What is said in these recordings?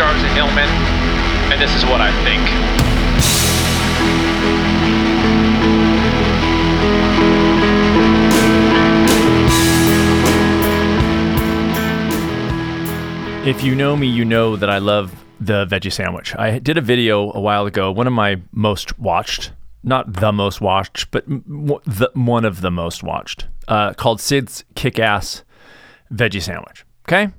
I'm Sid Hillman, and this is what I think. If you know me, you know that I love the veggie sandwich. I did a video a while ago, one of my most watched, not the most watched, but the, one of the most watched, uh, called Sid's Kick Ass Veggie Sandwich. Okay?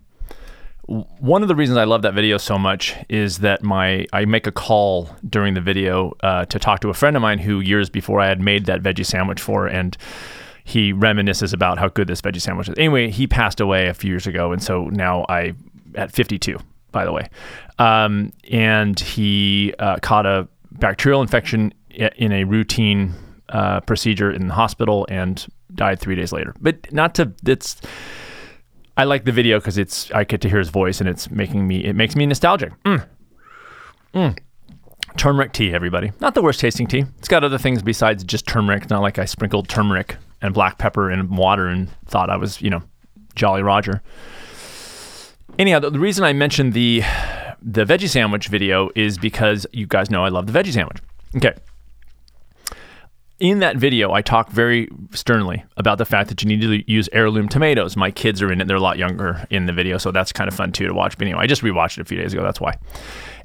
One of the reasons I love that video so much is that my I make a call during the video uh, to talk to a friend of mine who years before I had made that veggie sandwich for, and he reminisces about how good this veggie sandwich is. Anyway, he passed away a few years ago, and so now I at 52, by the way. Um, and he uh, caught a bacterial infection in a routine uh, procedure in the hospital and died three days later. But not to, it's, I like the video because it's, I get to hear his voice and it's making me, it makes me nostalgic. Mm. Mm. Turmeric tea, everybody. Not the worst tasting tea. It's got other things besides just turmeric. Not like I sprinkled turmeric and black pepper in water and thought I was, you know, Jolly Roger anyhow, the, the reason I mentioned the the veggie sandwich video is because you guys know I love the veggie sandwich. Okay. In that video, I talk very sternly about the fact that you need to use heirloom tomatoes. My kids are in it; they're a lot younger in the video, so that's kind of fun too to watch. But anyway, I just rewatched it a few days ago. That's why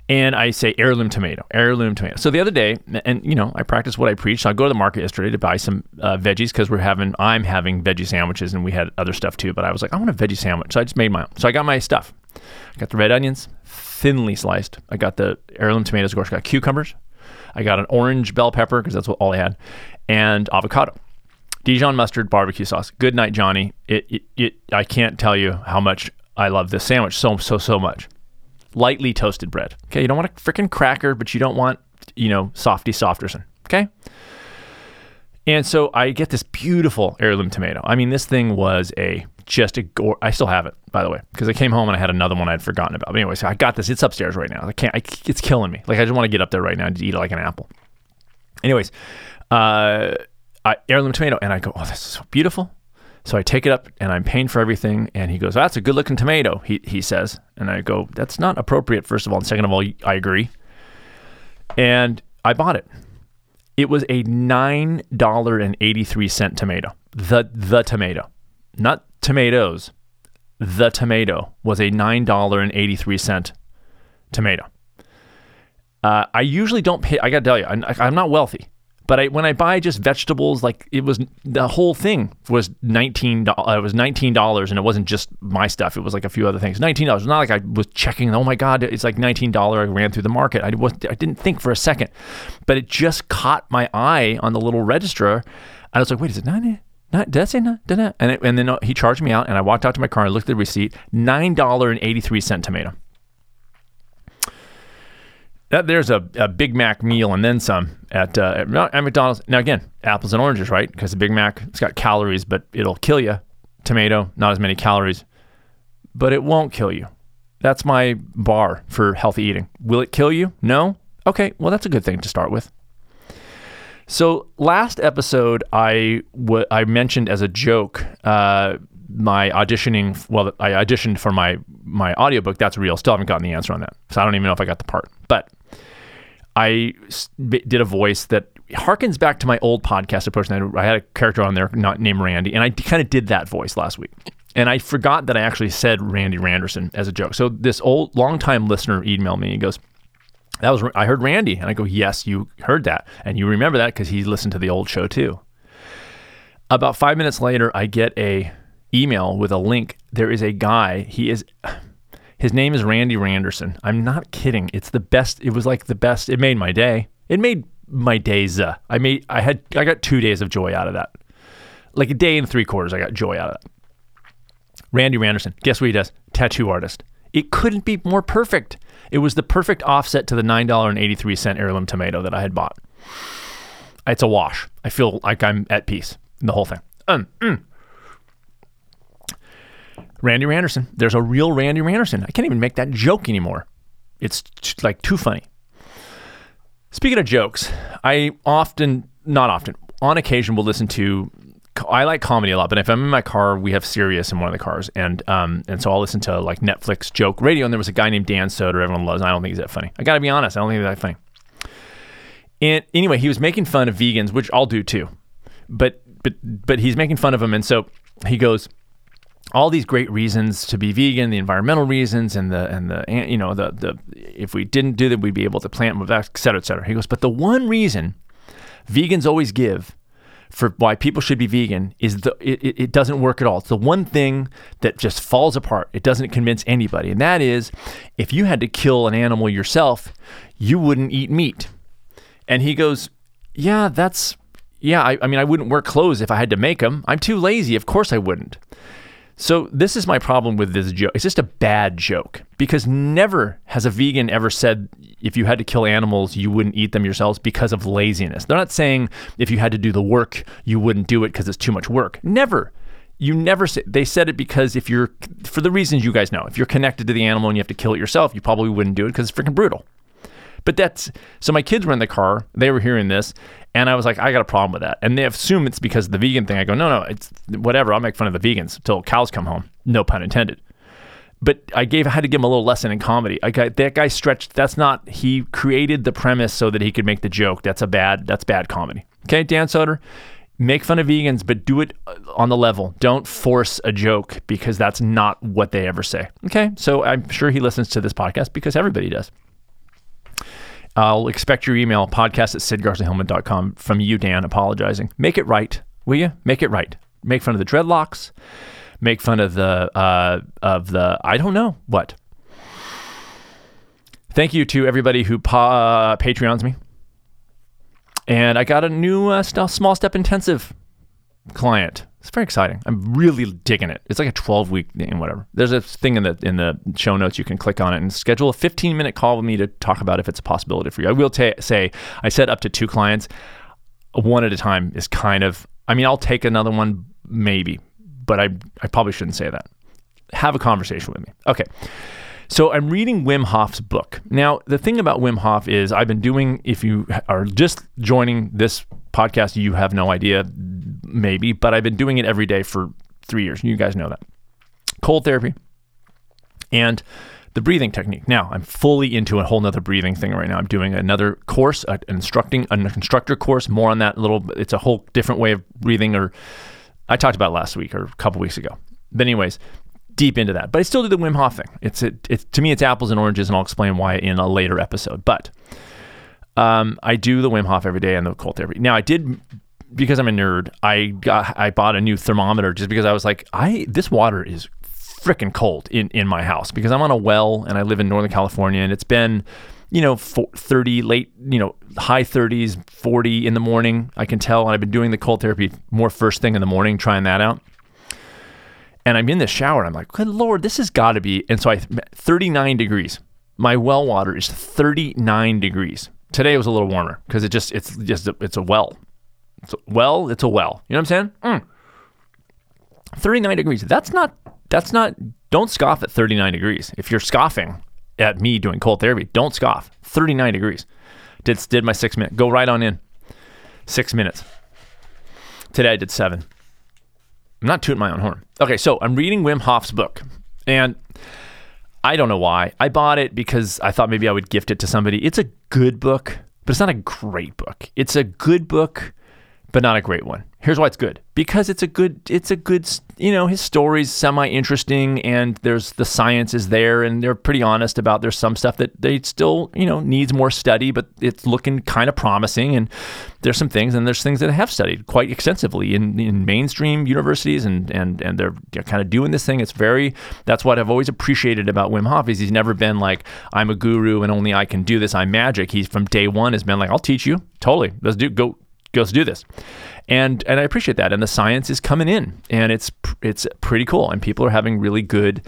and I say heirloom tomato, heirloom tomato. So the other day, and you know, I practice what I preach. So I go to the market yesterday to buy some uh, veggies because we're having, I'm having veggie sandwiches, and we had other stuff too. But I was like, I want a veggie sandwich, so I just made my own. So I got my stuff. I got the red onions, thinly sliced. I got the heirloom tomatoes, of course. I got cucumbers. I got an orange bell pepper because that's what all I had, and avocado. Dijon mustard barbecue sauce. Good night, Johnny. It, it, it I can't tell you how much I love this sandwich so so so much lightly toasted bread. Okay, you don't want a freaking cracker, but you don't want, you know, softy softerson. Okay. And so I get this beautiful heirloom tomato. I mean, this thing was a just a gore. I still have it, by the way, because I came home and I had another one I'd forgotten about. But anyway, so I got this. It's upstairs right now. I can't. I, it's killing me. Like I just want to get up there right now and eat like an apple. Anyways, uh, I, heirloom tomato, and I go, oh, this is so beautiful. So I take it up and I'm paying for everything. And he goes, That's a good looking tomato, he, he says. And I go, That's not appropriate, first of all. And second of all, I agree. And I bought it. It was a $9.83 tomato. The, the tomato, not tomatoes. The tomato was a $9.83 tomato. Uh, I usually don't pay, I got to tell you, I, I'm not wealthy. But I, when I buy just vegetables, like it was the whole thing was nineteen. Uh, it was nineteen dollars, and it wasn't just my stuff. It was like a few other things. Nineteen dollars. It's Not like I was checking. Oh my god, it's like nineteen dollar. I ran through the market. I was I didn't think for a second, but it just caught my eye on the little register. I was like, wait, is it nine? Not, did I say not? Did I? And, it, and then uh, he charged me out, and I walked out to my car and looked at the receipt. Nine dollar and eighty three cent tomato. That there's a, a Big Mac meal and then some at, uh, at McDonald's. Now again, apples and oranges, right? Because the Big Mac it's got calories, but it'll kill you. Tomato, not as many calories, but it won't kill you. That's my bar for healthy eating. Will it kill you? No. Okay, well that's a good thing to start with. So last episode, I, w- I mentioned as a joke uh, my auditioning. Well, I auditioned for my my audiobook. That's real. Still haven't gotten the answer on that, so I don't even know if I got the part. But I did a voice that harkens back to my old podcast approach. And I had a character on there not named Randy, and I kind of did that voice last week. And I forgot that I actually said Randy Randerson as a joke. So this old longtime listener emailed me and goes, "That was I heard Randy," and I go, "Yes, you heard that, and you remember that because he listened to the old show too." About five minutes later, I get a email with a link. There is a guy. He is his name is Randy Randerson. I'm not kidding. It's the best. It was like the best. It made my day. It made my days. Uh, I made. I had. I got two days of joy out of that. Like a day and three quarters. I got joy out of that. Randy Randerson. Guess what he does? Tattoo artist. It couldn't be more perfect. It was the perfect offset to the nine dollar and eighty three cent heirloom tomato that I had bought. It's a wash. I feel like I'm at peace in the whole thing. Um, mm. Randy Randerson. There's a real Randy Randerson. I can't even make that joke anymore. It's like too funny. Speaking of jokes, I often, not often, on occasion will listen to I like comedy a lot, but if I'm in my car, we have Sirius in one of the cars, and um, and so I'll listen to like Netflix joke radio. And there was a guy named Dan Soder, everyone loves. And I don't think he's that funny. I got to be honest, I don't think he's that funny. And anyway, he was making fun of vegans, which I'll do too, but but but he's making fun of them, and so he goes all these great reasons to be vegan, the environmental reasons, and the and the you know the the if we didn't do that, we'd be able to plant, et cetera, et cetera. He goes, but the one reason vegans always give for why people should be vegan is the it, it doesn't work at all. It's the one thing that just falls apart. It doesn't convince anybody, and that is if you had to kill an animal yourself, you wouldn't eat meat. And he goes, yeah, that's yeah. I, I mean, I wouldn't wear clothes if I had to make them. I'm too lazy. Of course, I wouldn't. So this is my problem with this joke. It's just a bad joke because never has a vegan ever said if you had to kill animals, you wouldn't eat them yourselves because of laziness. They're not saying if you had to do the work, you wouldn't do it because it's too much work. Never. You never say they said it because if you're for the reasons you guys know, if you're connected to the animal and you have to kill it yourself, you probably wouldn't do it because it's freaking brutal. But that's so my kids were in the car, they were hearing this, and I was like, I got a problem with that. And they assume it's because of the vegan thing. I go, no, no, it's whatever. I'll make fun of the vegans until cows come home. No pun intended. But I gave I had to give him a little lesson in comedy. I got that guy stretched. That's not he created the premise so that he could make the joke. That's a bad that's bad comedy. Okay, Dan Soder, make fun of vegans, but do it on the level. Don't force a joke because that's not what they ever say. Okay, so I'm sure he listens to this podcast because everybody does. I'll expect your email, podcast at sidgarciahillman.com from you, Dan, apologizing. Make it right, will you? Make it right. Make fun of the dreadlocks. Make fun of the, uh, of the, I don't know what. Thank you to everybody who pa- uh, Patreons me. And I got a new uh, small step intensive client it's very exciting. I'm really digging it. It's like a 12 week thing and whatever. There's a thing in the in the show notes you can click on it and schedule a 15 minute call with me to talk about if it's a possibility for you. I will t- say I set up to two clients. One at a time is kind of. I mean, I'll take another one maybe, but I I probably shouldn't say that. Have a conversation with me. Okay. So I'm reading Wim Hof's book. Now, the thing about Wim Hof is I've been doing, if you are just joining this podcast, you have no idea, maybe, but I've been doing it every day for three years. You guys know that. Cold therapy and the breathing technique. Now, I'm fully into a whole nother breathing thing right now. I'm doing another course, an instructing, an instructor course, more on that little, it's a whole different way of breathing or I talked about last week or a couple weeks ago. But anyways, deep into that. But I still do the Wim Hof thing. It's it, it's to me it's apples and oranges, and I'll explain why in a later episode. But um, I do the Wim Hof every day and the cold therapy. Now I did because I'm a nerd. I got I bought a new thermometer just because I was like, I this water is freaking cold in in my house because I'm on a well and I live in Northern California and it's been you know 30 late you know high 30s 40 in the morning i can tell and i've been doing the cold therapy more first thing in the morning trying that out and I'm in the shower. And I'm like, good lord, this has got to be. And so I 39 degrees. My well water is 39 degrees. Today it was a little warmer because it just it's just it's a well. It's a well. It's a well. You know what I'm saying? Mm. 39 degrees. That's not. That's not. Don't scoff at 39 degrees. If you're scoffing at me doing cold therapy, don't scoff. 39 degrees. Did did my six minute. Go right on in. Six minutes. Today I did seven. I'm not tooting my own horn. Okay, so I'm reading Wim Hof's book, and I don't know why. I bought it because I thought maybe I would gift it to somebody. It's a good book, but it's not a great book. It's a good book, but not a great one. Here's why it's good. Because it's a good it's a good you know, his story's semi interesting and there's the science is there and they're pretty honest about there's some stuff that they still, you know, needs more study, but it's looking kind of promising and there's some things and there's things that have studied quite extensively in, in mainstream universities and and and they're, they're kind of doing this thing. It's very that's what I've always appreciated about Wim Hof is he's never been like I'm a guru and only I can do this. I'm magic. He's from day one has been like I'll teach you. Totally. Let's do go let's do this and and I appreciate that. And the science is coming in, and it's it's pretty cool, and people are having really good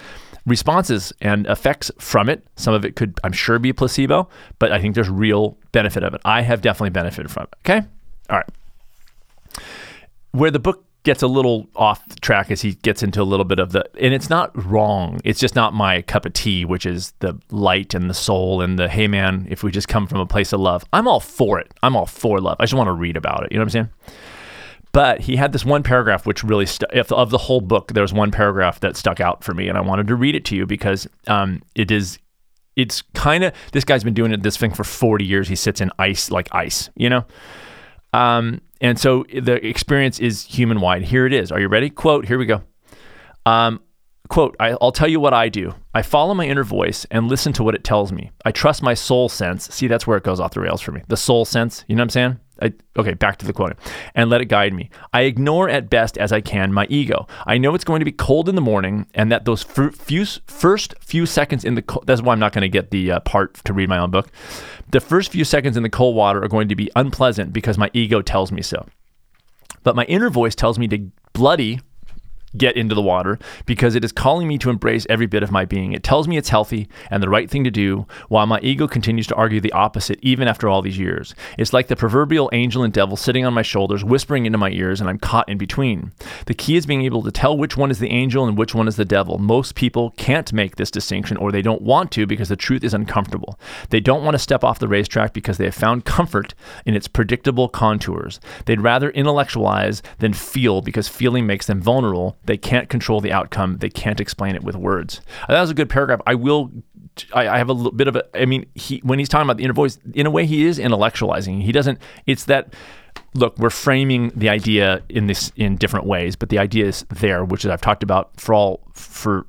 responses and effects from it. Some of it could, I'm sure, be placebo, but I think there's real benefit of it. I have definitely benefited from it. Okay, all right. Where the book gets a little off track as he gets into a little bit of the and it's not wrong it's just not my cup of tea which is the light and the soul and the hey man if we just come from a place of love i'm all for it i'm all for love i just want to read about it you know what i'm saying But he had this one paragraph which really stu- if of the whole book, there was one paragraph that stuck out for me, and I wanted to read it to you because um, it is. It's kind of this guy's been doing it this thing for 40 years. He sits in ice like ice, you know. Um, and so the experience is human wide. Here it is. Are you ready? Quote. Here we go. Um, quote I, will tell you what i do i follow my inner voice and listen to what it tells me i trust my soul sense see that's where it goes off the rails for me the soul sense you know what i'm saying I, okay back to the quote and let it guide me. I ignore at best as i can my ego. I know it's going to be cold in the morning and that those f- few, first few seconds in the co- that's why i'm not going to get the uh, part to read my own book. The first few seconds in the cold water are going to be unpleasant because my ego tells me so. But my inner voice tells me to bloody get into the water because it is calling me to embrace every bit of my being. It tells me it's healthy and the right thing to do, while my ego continues to argue the opposite even after all these years. It's like the proverbial angel and devil sitting on my shoulders, whispering into my ears, and I'm caught in between. The key is being able to tell which one is the angel and which one is the devil. Most people can't make this distinction or they don't want to because the truth is uncomfortable. They don't want to step off the racetrack because they have found comfort in its predictable contours. They'd rather intellectualize than feel because feeling makes them vulnerable they can't control the outcome. They can't explain it with words. That was a good paragraph. I will. I, I have a little bit of a. I mean, he when he's talking about the inner voice, in a way, he is intellectualizing. He doesn't. It's that look, we're framing the idea in this in different ways, but the idea is there, which is I've talked about for all for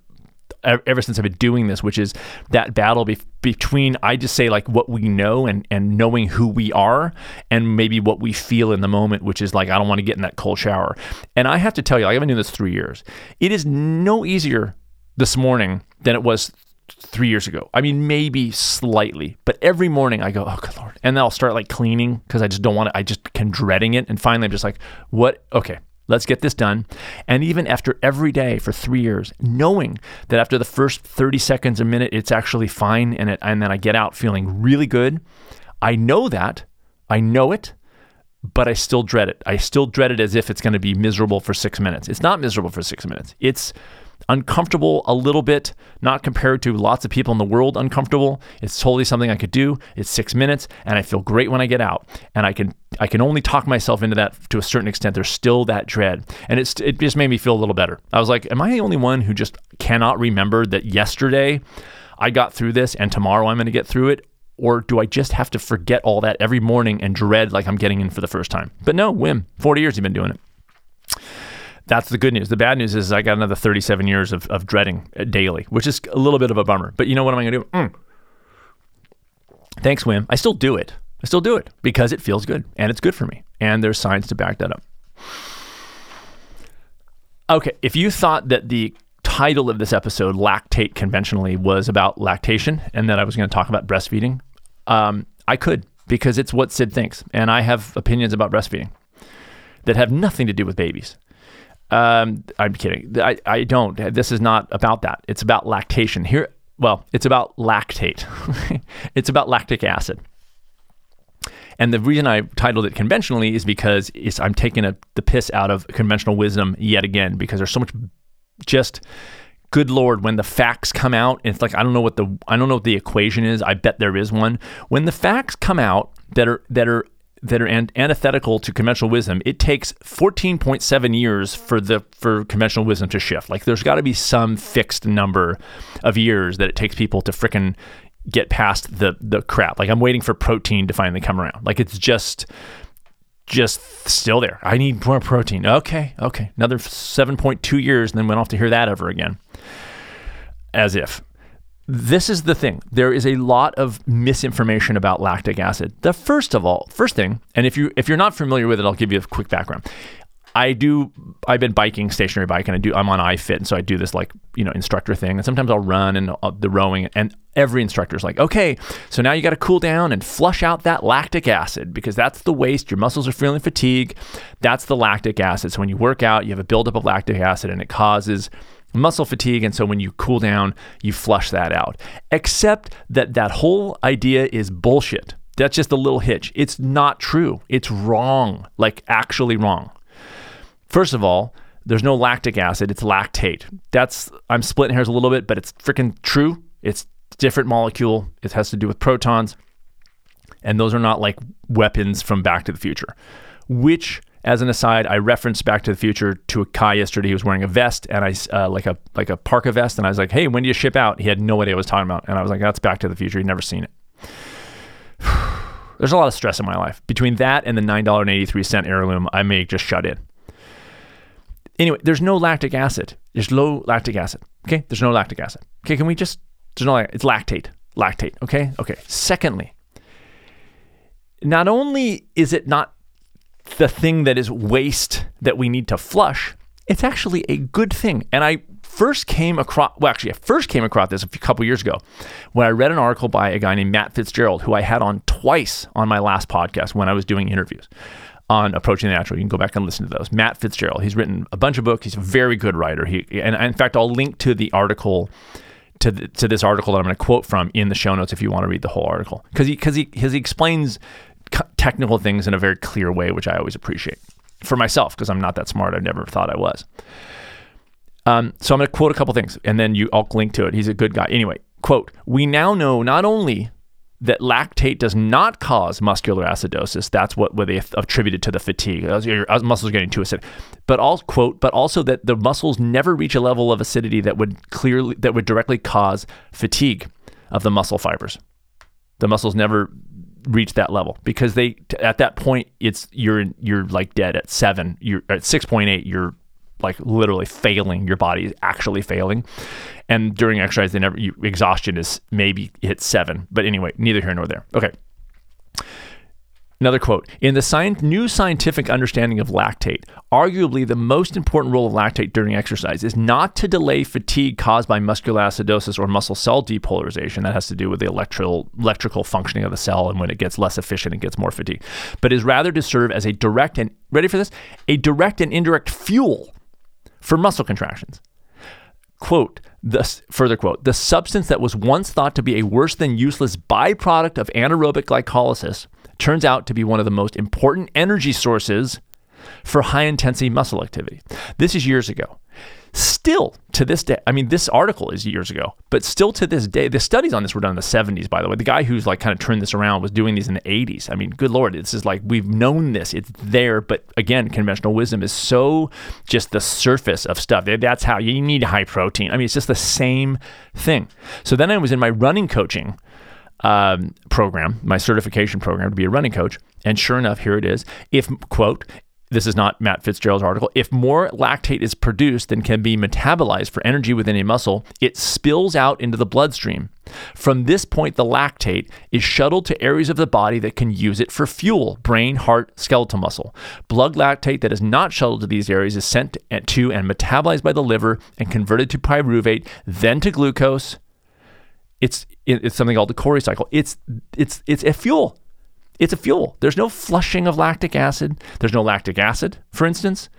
ever since I've been doing this, which is that battle be- between I just say like what we know and and knowing who we are, and maybe what we feel in the moment, which is like I don't want to get in that cold shower. And I have to tell you, like, I've been doing this three years. It is no easier this morning than it was three years ago. I mean, maybe slightly, but every morning I go, oh, good Lord. And then I'll start like cleaning because I just don't want to, I just can dreading it. And finally, I'm just like, what? Okay, Let's get this done. And even after every day for three years, knowing that after the first 30 seconds, a minute, it's actually fine and, it, and then I get out feeling really good, I know that. I know it, but I still dread it. I still dread it as if it's going to be miserable for six minutes. It's not miserable for six minutes. It's uncomfortable a little bit, not compared to lots of people in the world uncomfortable. It's totally something I could do. It's 6 minutes and I feel great when I get out. And I can I can only talk myself into that to a certain extent. There's still that dread. And it's it just made me feel a little better. I was like, am I the only one who just cannot remember that yesterday I got through this and tomorrow I'm going to get through it? Or do I just have to forget all that every morning and dread like I'm getting in for the first time? But no, Wim, 40 years you've been doing it. That's the good news. The bad news is I got another 37 years of, of dreading daily, which is a little bit of a bummer. But you know what am I going to do? Mm. Thanks, Wim. I still do it. I still do it because it feels good and it's good for me. And there's science to back that up. Okay, if you thought that the title of this episode, Lactate Conventionally, was about lactation and that I was going to talk about breastfeeding, um, I could because it's what Sid thinks. And I have opinions about breastfeeding that have nothing to do with babies. Um, I'm kidding. I, I don't. This is not about that. It's about lactation. Here, well, it's about lactate. it's about lactic acid. And the reason I titled it conventionally is because I'm taking a, the piss out of conventional wisdom yet again because there's so much just good lord when the facts come out it's like i don't know what the i don't know what the equation is i bet there is one when the facts come out that are that are that are an- antithetical to conventional wisdom, it takes 14.7 years for the for conventional wisdom to shift. Like there's got to be some fixed number of years that it takes people to fricking get past the the crap. Like I'm waiting for protein to finally come around. Like it's just just still there. I need more protein. Okay, okay. Another 7.2 years and then went off to hear that ever again. As if this is the thing. There is a lot of misinformation about lactic acid. The first of all, first thing, and if you if you're not familiar with it, I'll give you a quick background. I do. I've been biking stationary bike, and I do. I'm on iFit, and so I do this like you know instructor thing. And sometimes I'll run and I'll, the rowing, and every instructor is like, okay, so now you got to cool down and flush out that lactic acid because that's the waste. Your muscles are feeling fatigue. That's the lactic acid. So when you work out, you have a buildup of lactic acid, and it causes muscle fatigue. And so when you cool down, you flush that out. Except that that whole idea is bullshit. That's just a little hitch. It's not true. It's wrong, like actually wrong. First of all, there's no lactic acid, it's lactate. That's, I'm splitting hairs a little bit, but it's freaking true. It's different molecule. It has to do with protons. And those are not like weapons from Back to the Future. Which as an aside, I referenced Back to the Future to a guy yesterday. He was wearing a vest and I uh, like a like a parka vest, and I was like, "Hey, when do you ship out?" He had no idea what I was talking about, and I was like, "That's Back to the Future." He'd never seen it. There's a lot of stress in my life between that and the nine dollar and eighty three cent heirloom. I may just shut in. Anyway, there's no lactic acid. There's low lactic acid. Okay, there's no lactic acid. Okay, can we just? There's no. It's lactate. Lactate. Okay. Okay. Secondly, not only is it not the thing that is waste that we need to flush, it's actually a good thing. And I first came across, well, actually, I first came across this a couple years ago when I read an article by a guy named Matt Fitzgerald, who I had on twice on my last podcast when I was doing interviews on approaching the natural. You can go back and listen to those. Matt Fitzgerald. He's written a bunch of books. He's a very good writer. He and in fact, I'll link to the article to the, to this article that I'm going to quote from in the show notes if you want to read the whole article because he because he he explains technical things in a very clear way, which I always appreciate for myself because I'm not that smart. I never thought I was. Um, so I'm going to quote a couple things and then you I'll link to it. He's a good guy. Anyway, quote: We now know not only that lactate does not cause muscular acidosis. That's what, they attributed to the fatigue. Your muscles are getting too acidic. But also, quote, but also that the muscles never reach a level of acidity that would clearly that would directly cause fatigue of the muscle fibers. The muscles never reach that level because they at that point it's you're you're like dead at seven. You're at six point eight. You're like literally failing. Your body is actually failing. And during exercise, they never you, exhaustion is maybe hit seven. But anyway, neither here nor there. Okay. Another quote In the science, new scientific understanding of lactate, arguably the most important role of lactate during exercise is not to delay fatigue caused by muscular acidosis or muscle cell depolarization. That has to do with the electrical, electrical functioning of the cell, and when it gets less efficient, it gets more fatigue. But is rather to serve as a direct and, ready for this? A direct and indirect fuel for muscle contractions. Quote, this further quote, the substance that was once thought to be a worse than useless byproduct of anaerobic glycolysis turns out to be one of the most important energy sources for high intensity muscle activity. This is years ago. Still to this day, I mean, this article is years ago, but still to this day, the studies on this were done in the 70s, by the way. The guy who's like kind of turned this around was doing these in the 80s. I mean, good Lord, this is like we've known this, it's there, but again, conventional wisdom is so just the surface of stuff. That's how you need high protein. I mean, it's just the same thing. So then I was in my running coaching um, program, my certification program to be a running coach. And sure enough, here it is. If, quote, this is not Matt Fitzgerald's article. If more lactate is produced than can be metabolized for energy within a muscle, it spills out into the bloodstream. From this point, the lactate is shuttled to areas of the body that can use it for fuel brain, heart, skeletal muscle. Blood lactate that is not shuttled to these areas is sent to and metabolized by the liver and converted to pyruvate, then to glucose. It's, it's something called the Cori cycle. It's, it's, it's a fuel. It's a fuel. There's no flushing of lactic acid. There's no lactic acid, for instance.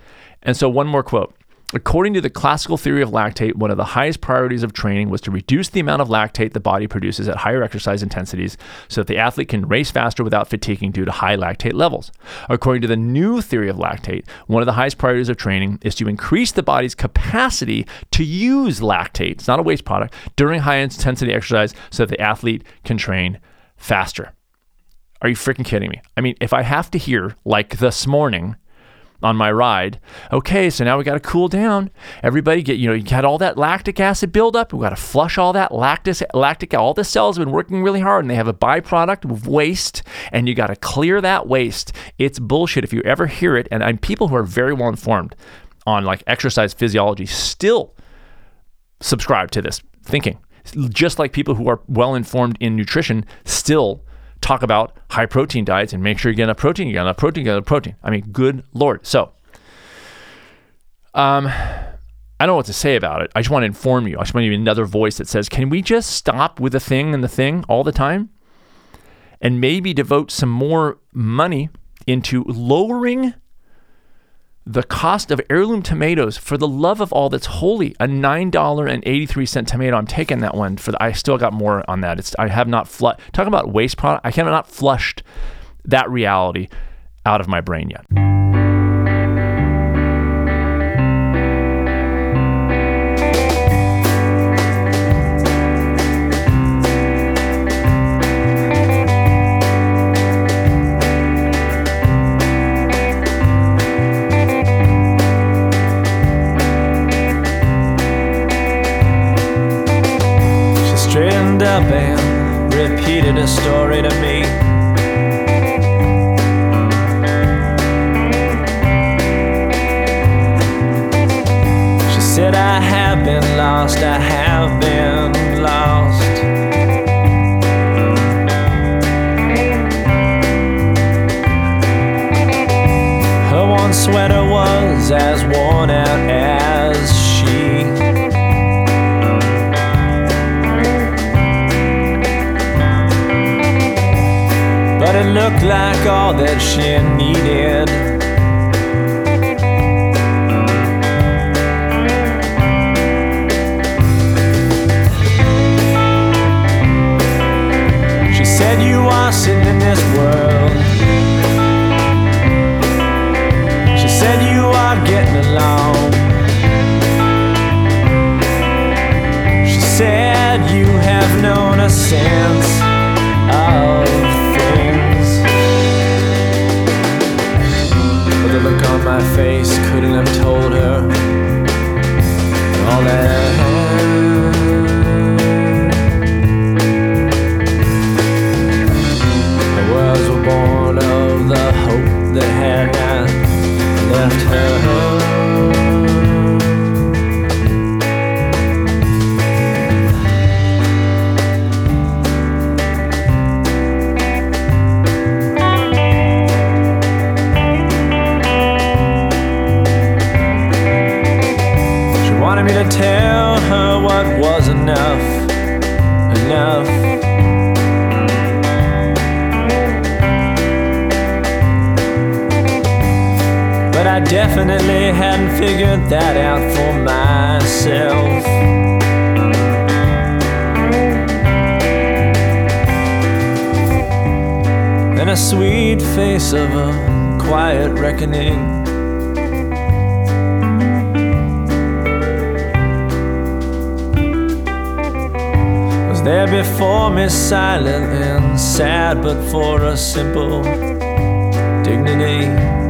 And so, one more quote. According to the classical theory of lactate, one of the highest priorities of training was to reduce the amount of lactate the body produces at higher exercise intensities so that the athlete can race faster without fatiguing due to high lactate levels. According to the new theory of lactate, one of the highest priorities of training is to increase the body's capacity to use lactate, it's not a waste product, during high intensity exercise so that the athlete can train faster. Are you freaking kidding me? I mean, if I have to hear, like this morning on my ride, okay, so now we got to cool down. Everybody get, you know, you had all that lactic acid buildup. We got to flush all that lactic, lactic, all the cells have been working really hard and they have a byproduct of waste and you got to clear that waste. It's bullshit if you ever hear it. And I'm people who are very well informed on like exercise physiology still subscribe to this thinking. Just like people who are well informed in nutrition still talk about high protein diets and make sure you get enough protein, you get enough protein, you get enough protein. I mean, good Lord. So, um, I don't know what to say about it. I just want to inform you. I just want to give you another voice that says, can we just stop with the thing and the thing all the time? And maybe devote some more money into lowering the cost of heirloom tomatoes for the love of all that's holy a $9.83 tomato. I'm taking that one for the, i still got more on that. It's i have not flushed talk about waste product. I have not flushed that reality out of my brain yet needed. Left her. Of a quiet reckoning. was there before me, silent and sad, but for a simple dignity.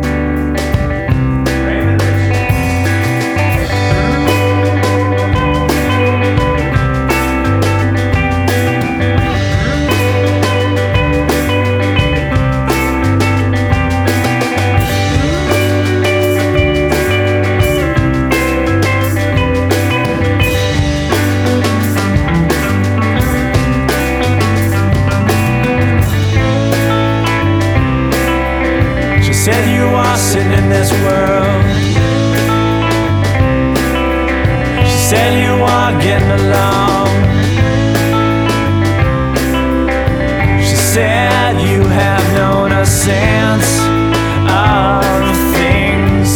Said, You are sitting in this world. She said, You are getting along. She said, You have known a sense of things.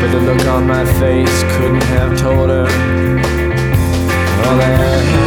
But the look on my face couldn't have told her all that.